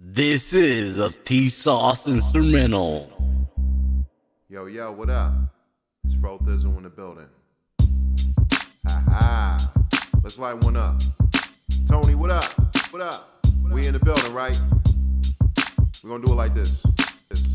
This is a T Sauce instrumental. Yo, yo, what up? It's Fro Thizzle in the building. Ha ha. Let's light one up. Tony, what up? What up? We in the building, right? We're gonna do it like this. this.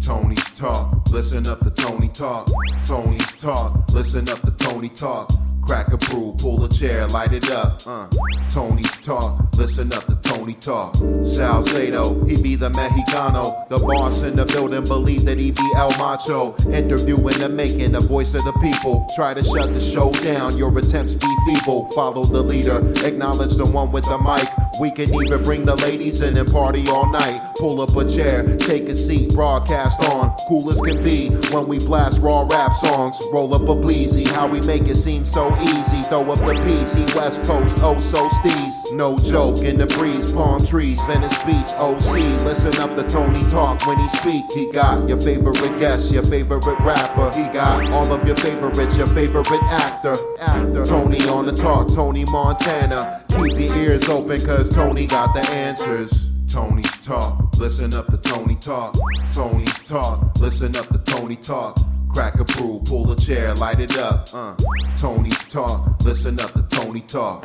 Tony's talk, listen up to Tony talk. Tony's talk, listen up to Tony talk. Crack a brew, pull a chair, light it up. Uh. Tony's talk, listen up to Tony talk. Salcedo, he be the Mexicano. The boss in the building believe that he be El Macho. Interviewing the making, the voice of the people. Try to shut the show down, your attempts be feeble. Follow the leader, acknowledge the one with the mic. We can even bring the ladies in and party all night. Pull up a chair, take a seat, broadcast on. Cool as can be when we blast raw rap songs. Roll up a bleezy, how we make it seem so easy. Throw up the PC, West Coast, oh so steez. No joke in the breeze, palm trees, Venice Beach, OC. Listen up to Tony talk when he speak. He got your favorite guest, your favorite rapper. He got all of your favorites, your favorite actor. Actor. Tony on the talk, Tony Montana. Keep your ears open, cause Tony got the answers. Tony's talk, listen up to Tony talk. Tony's talk, listen up to Tony talk. Crack a brew, pull a chair, light it up. Uh. Tony's talk, listen up to Tony talk.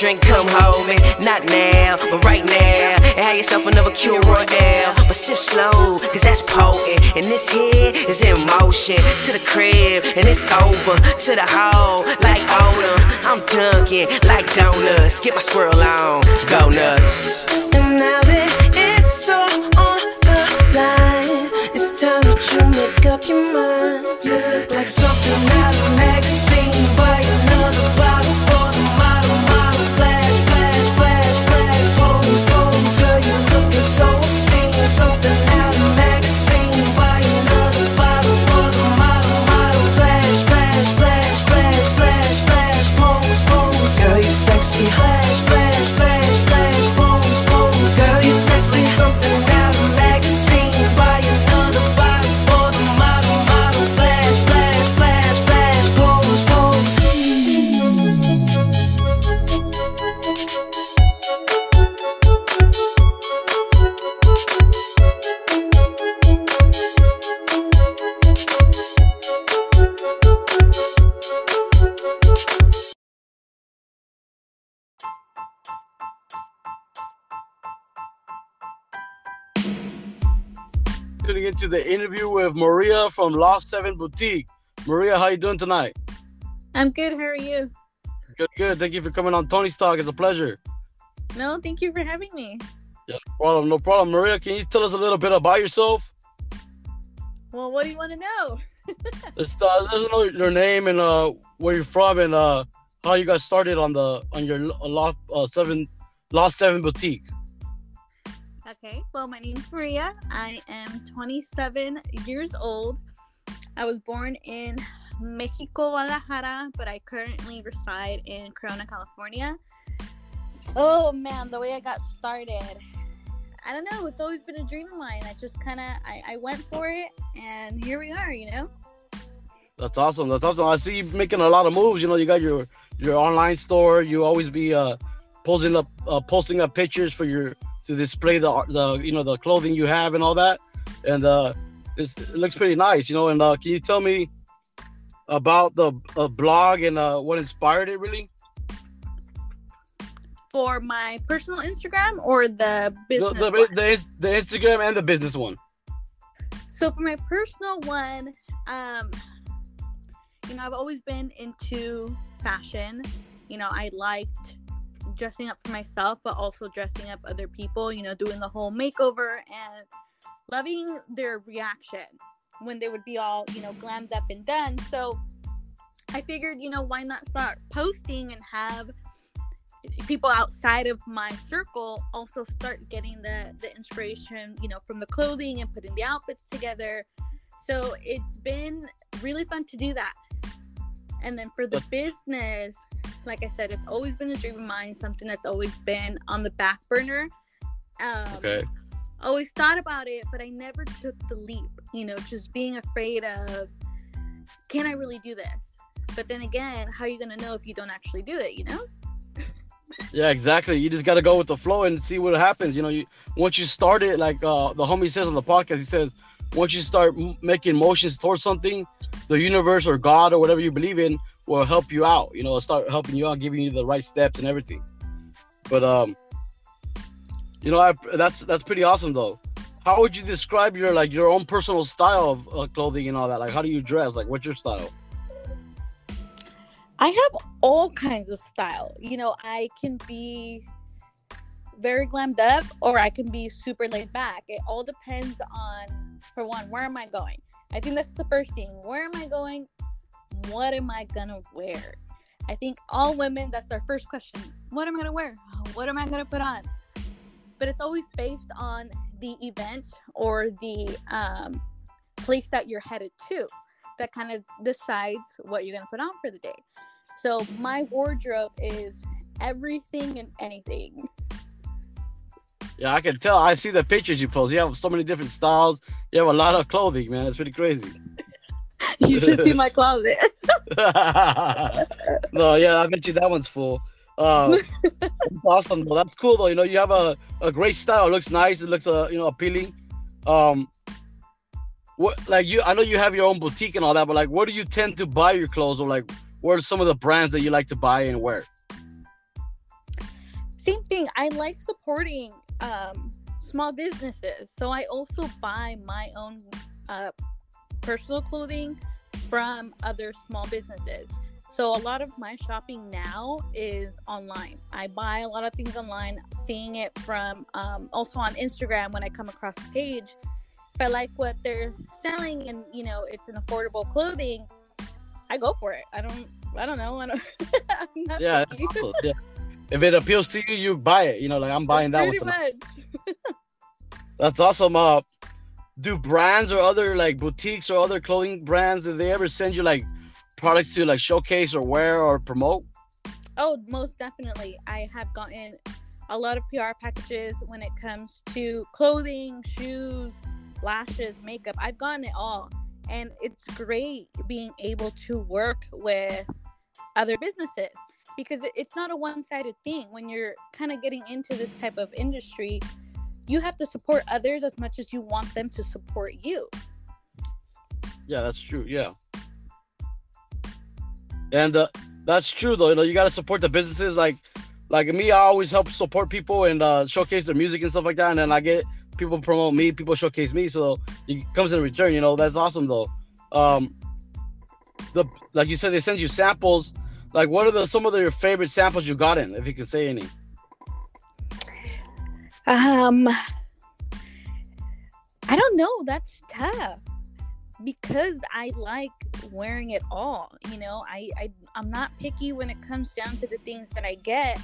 Drink, come hold me. Not now, but right now. And have yourself another Kir Royale. But sip slow, cause that's potent. And this here is in motion. To the crib, and it's over. To the hole, like odor. I'm dunking like donuts. Get my squirrel on, go nuts. And now that it's all on the line, it's time that you make up your mind. You look like something out of magazine. The interview with Maria from Loft Seven Boutique. Maria, how you doing tonight? I'm good. How are you? Good, good. Thank you for coming on Tony's Talk. It's a pleasure. No, thank you for having me. Yeah, no problem. No problem. Maria, can you tell us a little bit about yourself? Well, what do you want to know? let's uh, let's know your name and uh where you're from and uh how you got started on the on your Loft uh, Seven Loft Seven Boutique. Okay, well, my name's Maria. I am 27 years old. I was born in Mexico, Guadalajara, but I currently reside in Corona, California. Oh man, the way I got started. I don't know. It's always been a dream of mine. I just kind of I, I went for it, and here we are. You know. That's awesome. That's awesome. I see you making a lot of moves. You know, you got your your online store. You always be uh posting up uh, posting up pictures for your to display the the you know the clothing you have and all that, and uh, it looks pretty nice, you know. And uh, can you tell me about the uh, blog and uh, what inspired it, really? For my personal Instagram or the business the, the, the, the Instagram and the business one. So for my personal one, um, you know, I've always been into fashion. You know, I liked dressing up for myself, but also dressing up other people, you know, doing the whole makeover and loving their reaction when they would be all, you know, glammed up and done. So I figured, you know, why not start posting and have people outside of my circle also start getting the the inspiration, you know, from the clothing and putting the outfits together. So it's been really fun to do that. And then for the business, like I said, it's always been a dream of mine, something that's always been on the back burner. Um, okay. Always thought about it, but I never took the leap. You know, just being afraid of, can I really do this? But then again, how are you gonna know if you don't actually do it? You know? Yeah, exactly. You just gotta go with the flow and see what happens. You know, you once you start it, like uh, the homie says on the podcast, he says once you start m- making motions towards something, the universe or God or whatever you believe in will help you out. You know, start helping you out, giving you the right steps and everything. But um, you know, I, that's that's pretty awesome though. How would you describe your like your own personal style of uh, clothing and all that? Like, how do you dress? Like, what's your style? I have all kinds of style. You know, I can be very glammed up or I can be super laid back. It all depends on, for one, where am I going? I think that's the first thing. Where am I going? What am I gonna wear? I think all women, that's their first question. What am I gonna wear? What am I gonna put on? But it's always based on the event or the um, place that you're headed to that kind of decides what you're gonna put on for the day. So my wardrobe is everything and anything. Yeah, I can tell. I see the pictures you post. You have so many different styles. You have a lot of clothing, man. It's pretty crazy. you should see my closet. no, yeah, I bet you that one's full. Uh, awesome. Well, that's cool though. You know, you have a, a great style. It looks nice. It looks uh, you know appealing. Um, what like you? I know you have your own boutique and all that, but like, where do you tend to buy your clothes, or like, what are some of the brands that you like to buy and wear? Same thing. I like supporting um, small businesses, so I also buy my own uh, personal clothing from other small businesses. So a lot of my shopping now is online. I buy a lot of things online, seeing it from um, also on Instagram when I come across a page. If I like what they're selling and you know it's an affordable clothing, I go for it. I don't. I don't know. I don't, yeah, yeah. If it appeals to you, you buy it. You know, like I'm buying that Pretty one. That's awesome. Uh, do brands or other like boutiques or other clothing brands did they ever send you like products to like showcase or wear or promote? Oh most definitely. I have gotten a lot of pr packages when it comes to clothing shoes lashes makeup. I've gotten it all. And it's great being able to work with other businesses because it's not a one-sided thing. When you're kind of getting into this type of industry you have to support others as much as you want them to support you. Yeah, that's true. Yeah. And uh, that's true though. You know, you got to support the businesses like like me, I always help support people and uh, showcase their music and stuff like that. And then I get people promote me, people showcase me, so it comes in return. You know, that's awesome though. Um, the like you said, they send you samples. Like, what are the some of the, your favorite samples you got in, if you can say any? Um, I don't know. That's tough because I like wearing it all. You know, I, I I'm not picky when it comes down to the things that I get,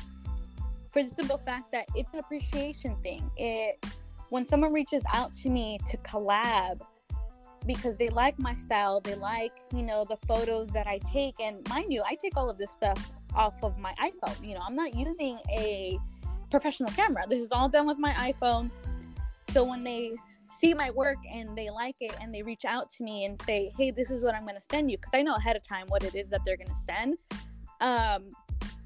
for the simple fact that it's an appreciation thing. It when someone reaches out to me to collab because they like my style, they like you know the photos that I take, and mind you, I take all of this stuff off of my iPhone. You know, I'm not using a professional camera. This is all done with my iPhone. So when they see my work and they like it and they reach out to me and say, "Hey, this is what I'm going to send you," because I know ahead of time what it is that they're going to send. Um,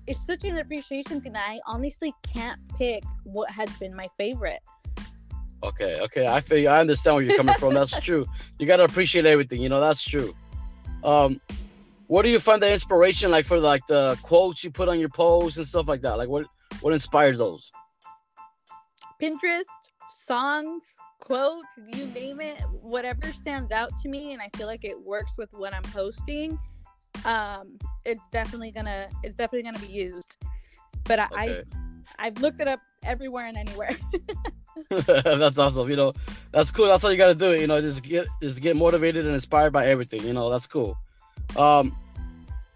it's such an appreciation thing that I honestly can't pick what has been my favorite. Okay, okay, I feel I understand where you're coming from. That's true. You gotta appreciate everything. You know, that's true. Um, what do you find the inspiration like for like the quotes you put on your posts and stuff like that? Like, what what inspires those? Pinterest, songs, quotes, you name it, whatever stands out to me and I feel like it works with what I'm posting, um, it's definitely gonna it's definitely gonna be used. But I, Okay. I I've looked it up everywhere and anywhere. that's awesome. You know, that's cool. That's how you gotta do it. You know, just get just get motivated and inspired by everything. You know, that's cool. Um,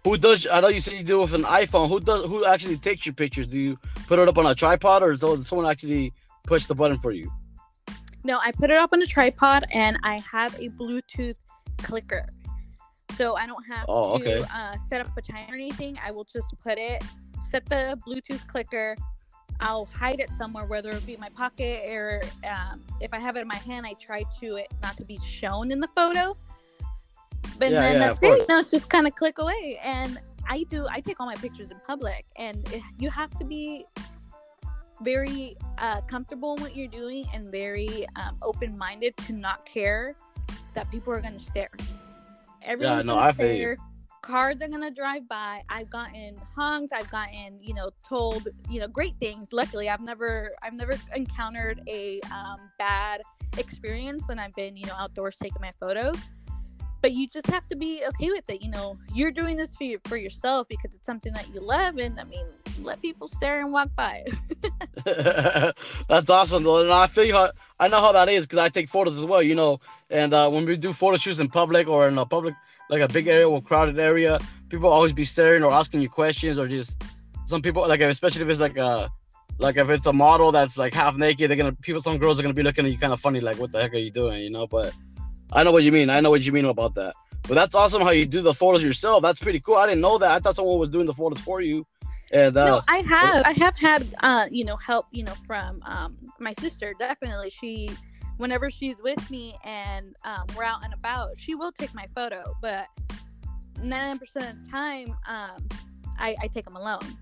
who does? I know you said you do it with an iPhone. Who does? Who actually takes your pictures? Do you put it up on a tripod, or does someone actually push the button for you? no, I put it up on a tripod and I have a Bluetooth clicker. So I don't have Oh, to okay. uh, set up a timer or anything. I will just put it, set the Bluetooth clicker. I'll hide it somewhere, whether it be in my pocket or um, if I have it in my hand, I try to it not to be shown in the photo. But Yeah, then yeah, that's it. No, just kind of click away. And I do. I take all my pictures in public, and it, you have to be very uh, comfortable in what you're doing and very um, open-minded to not care that people are going to stare. Everyone's no, gonna I stare. Cars are gonna drive by. I've gotten honked. I've gotten, you know, told, you know, great things. Luckily, I've never, I've never encountered a um, bad experience when I've been, you know, outdoors taking my photos. But you just have to be okay with it. You know, you're doing this for your, for yourself because it's something that you love, and I mean, let people stare and walk by. That's awesome, though. And I feel you I know how that is because I take photos as well, you know. And uh, when we do photo shoots in public or in a public, like a big area or crowded area, people always be staring or asking you questions or just some people, like especially if it's like a, like if it's a model that's like half naked, they're gonna people, some girls are gonna be looking at you kind of funny, like what the heck are you doing, you know? But I know what you mean. I know what you mean about that. But that's awesome how you do the photos yourself. That's pretty cool. I didn't know that. I thought someone was doing the photos for you. And uh, no, I have. I have had, uh, you know, help, you know, from um, my sister. Definitely, she, whenever she's with me and um, we're out and about, she will take my photo. But ninety percent of the time, um, I, I take them alone.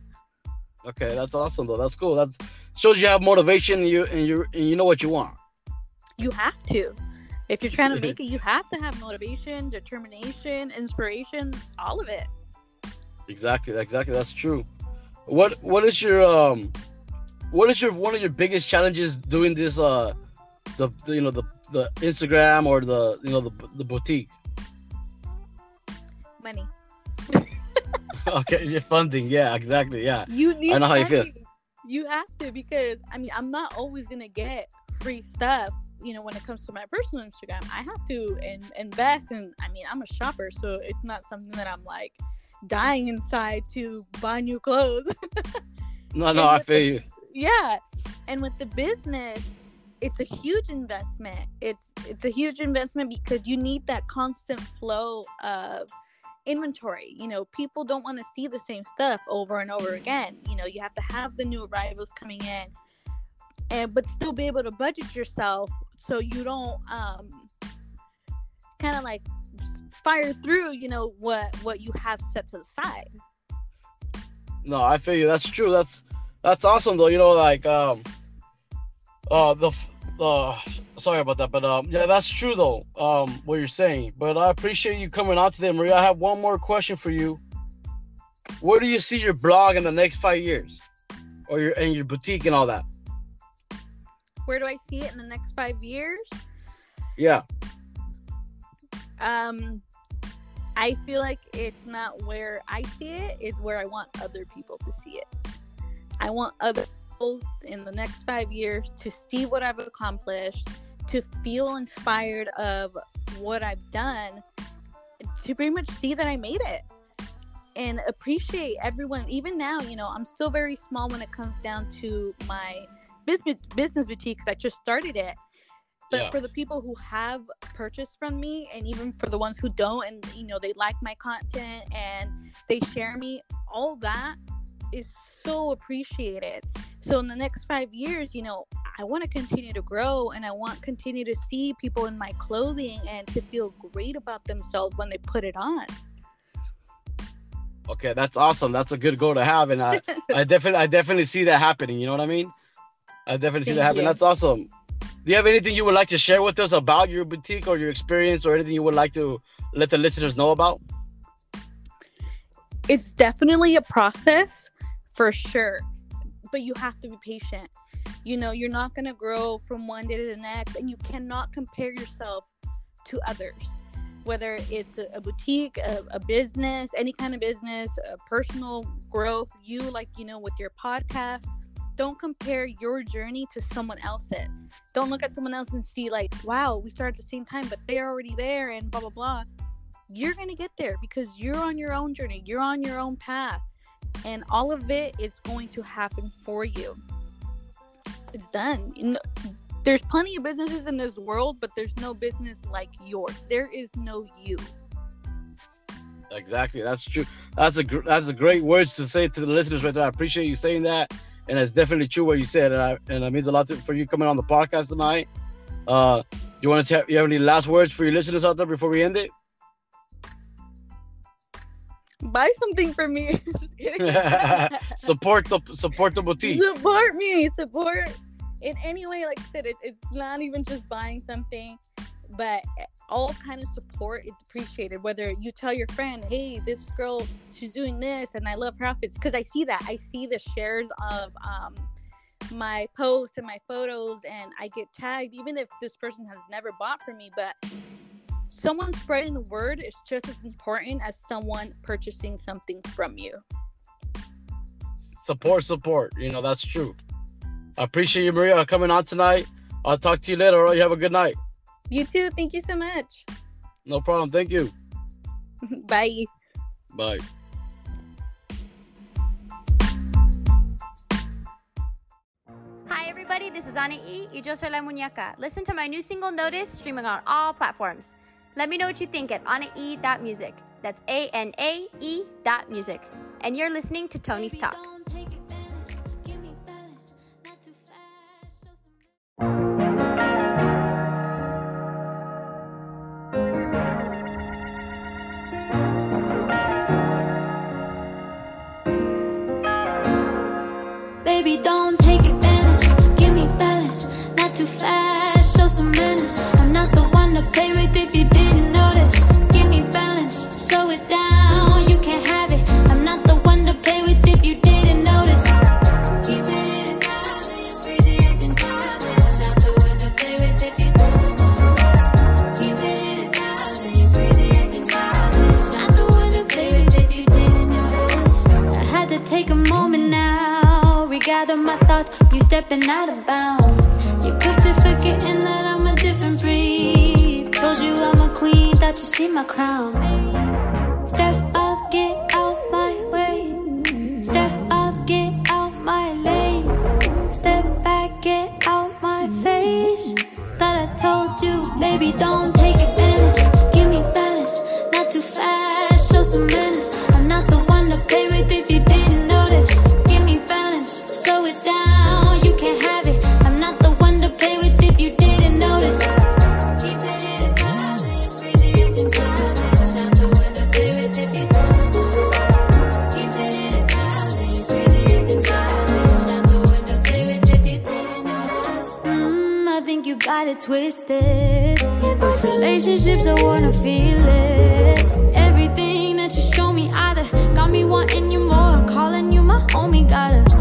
Okay, that's awesome though. That's cool. That shows you have motivation and you and you and you know what you want. You have to. If you're trying to make it, you have to have motivation, determination, inspiration, all of it. Exactly, exactly. That's true. What what is your um what is your one of your biggest challenges doing this uh the, the you know the the Instagram or the you know the the boutique? Money. okay, your funding. Yeah, exactly. Yeah. You need. I know how you feel. You have to because I mean I'm not always gonna get free stuff. You know, when it comes to my personal Instagram, I have to in- invest, and I mean I'm a shopper, so it's not something that I'm like dying inside to buy new clothes. No, no, I feel you. yeah, and with the business, it's a huge investment. It's it's a huge investment because you need that constant flow of inventory. You know, people don't want to see the same stuff over and over again. You know, you have to have the new arrivals coming in, and but still be able to budget yourself so you don't um kind of like fire through. You know what what you have set to the side. No, I feel you. That's true. That's that's awesome though. You know, like um, uh, the uh, sorry about that, but um, yeah, that's true though. Um, what you're saying. But I appreciate you coming out today, Maria. I have one more question for you. Where do you see your blog in the next five years, or your and your boutique and all that? Where do I see it in the next five years? Yeah. Um, I feel like it's not where I see it; it's where I want other people to see it. I want other people in the next five years to see what I've accomplished, to feel inspired of what I've done, to pretty much see that I made it and appreciate everyone. Even now, you know, I'm still very small when it comes down to my business business boutique because I just started it. But Yeah. for the people who have purchased from me, and even for the ones who don't, and you know, they like my content and they share me, all that is so appreciated. So in the next five years, you know, I want to continue to grow and I want continue to see people in my clothing and to feel great about themselves when they put it on. Okay, that's awesome. That's a good goal to have, and I, I definitely, I definitely see that happening. You know what I mean? I definitely see that happening. you. That's awesome. Do you have anything you would like to share with us about your boutique or your experience, or anything you would like to let the listeners know about? it's definitely a process for sure but you have to be patient you know you're not going to grow from one day to the next and you cannot compare yourself to others whether it's a, boutique a, a business any kind of business a personal growth you like you know with your podcast don't compare your journey to someone else's. Don't look at someone else and see like wow we started at the same time but they're already there and blah blah blah. You're going to get there because you're on your own journey. You're on your own path. And all of it is going to happen for you. It's done. There's plenty of businesses in this world but there's no business like yours. There is no you. Exactly, that's true. That's a gr- that's a great words to say to the listeners right there. I appreciate you saying that, and it's definitely true what you said, and I, and it means a lot to, for you coming on the podcast tonight. Uh, do you want to have you have any last words for your listeners out there before we end it? buy something for me support the support the boutique. support me support in any way like i said it, it's not even just buying something but all kind of support is appreciated whether you tell your friend hey this girl she's doing this and i love her outfits because i see that i see the shares of um my posts and my photos and i get tagged even if this person has never bought from me but someone spreading the word is just as important as someone purchasing something from you Support, support. You know that's true. I appreciate you, Maria, coming on tonight. I'll talk to you later. You have a good night. You too thank you so much No problem. Thank you. bye Bye. Hi everybody, this is Ana E y yo soy la muñeca. Listen to my new single Notice streaming on all platforms. Let me know what you think at anae.music. That's A N A E dot music. And you're listening to Tony's Talk. Stepping out of bounds. You quick to forgetting that I'm a different breed. Told you I'm a queen, thought you see my crown. Step up, get out my way. Step up, get out my lane. Step back, get out my face. Thought I told you, baby, don't take it twisted. In first relationships, I wanna feel it. Everything that you show me, either got me wanting you more, calling you my homie. Gotta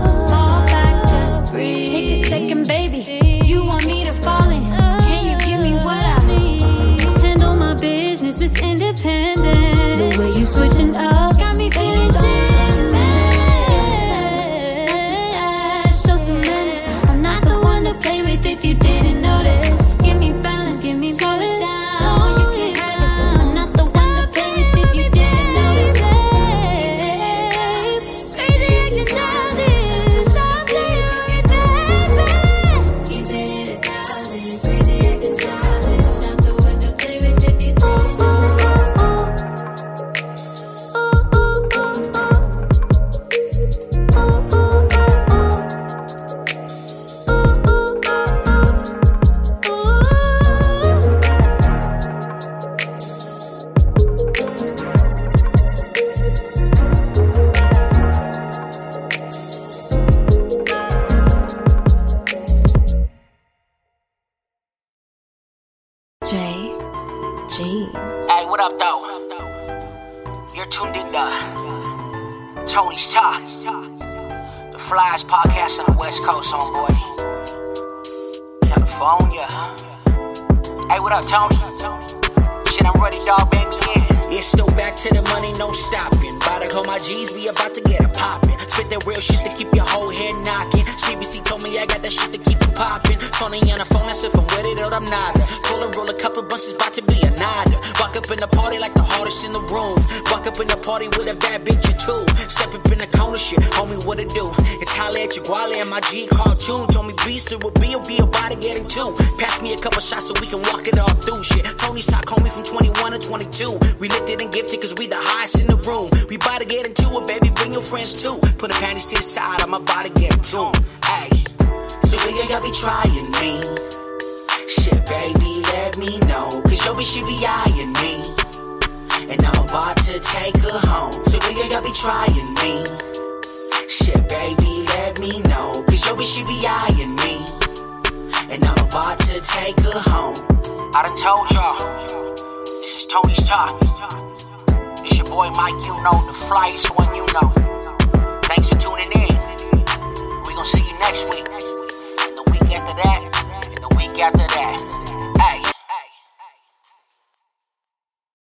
Tony's Talk, the flyest podcast on the West Coast, homeboy. California. Hey, what up, Tony? Shit, I'm ready, dog. Bang me in. It's still back to the money, no stopping. About to call my G's, we about to get it poppin'. Spit that real shit to keep your whole head knocking. CBC told me I got that shit to keep it poppin'. Tony on the phone, that's if I'm with it or I'm not. Pull and roll a couple bunches, about to be a nada. Walk up in the party like the hardest in the room. Walk up in the party with a bad bitch or two. Step up in the corner, shit, homie, what it do? It's holla at your guale and my G cartoon. Told me beast it would be, be about to get two. Pass me a couple shots so we can walk it all through shit. Tony's talk, homie, from 21 to 22. We lifted and gifted cause we the highest in the room. We about to get into it, baby, bring your friends too. Put the panties to the side, I'm about to get two. Hey, so when you gotta be trying me? Shit, baby, let me know. Cause your bitch, she be eyeing me. And I'm about to take her home. So when you gotta be trying me? Shit, baby, let me know. Cause your bitch, she be eyeing me. And I'm about to take her home. I done told y'all. It's your boy Mike, you know, the flyest one you know. Thanks for tuning in. We're gonna see you next week. And the week after that, and the week after that.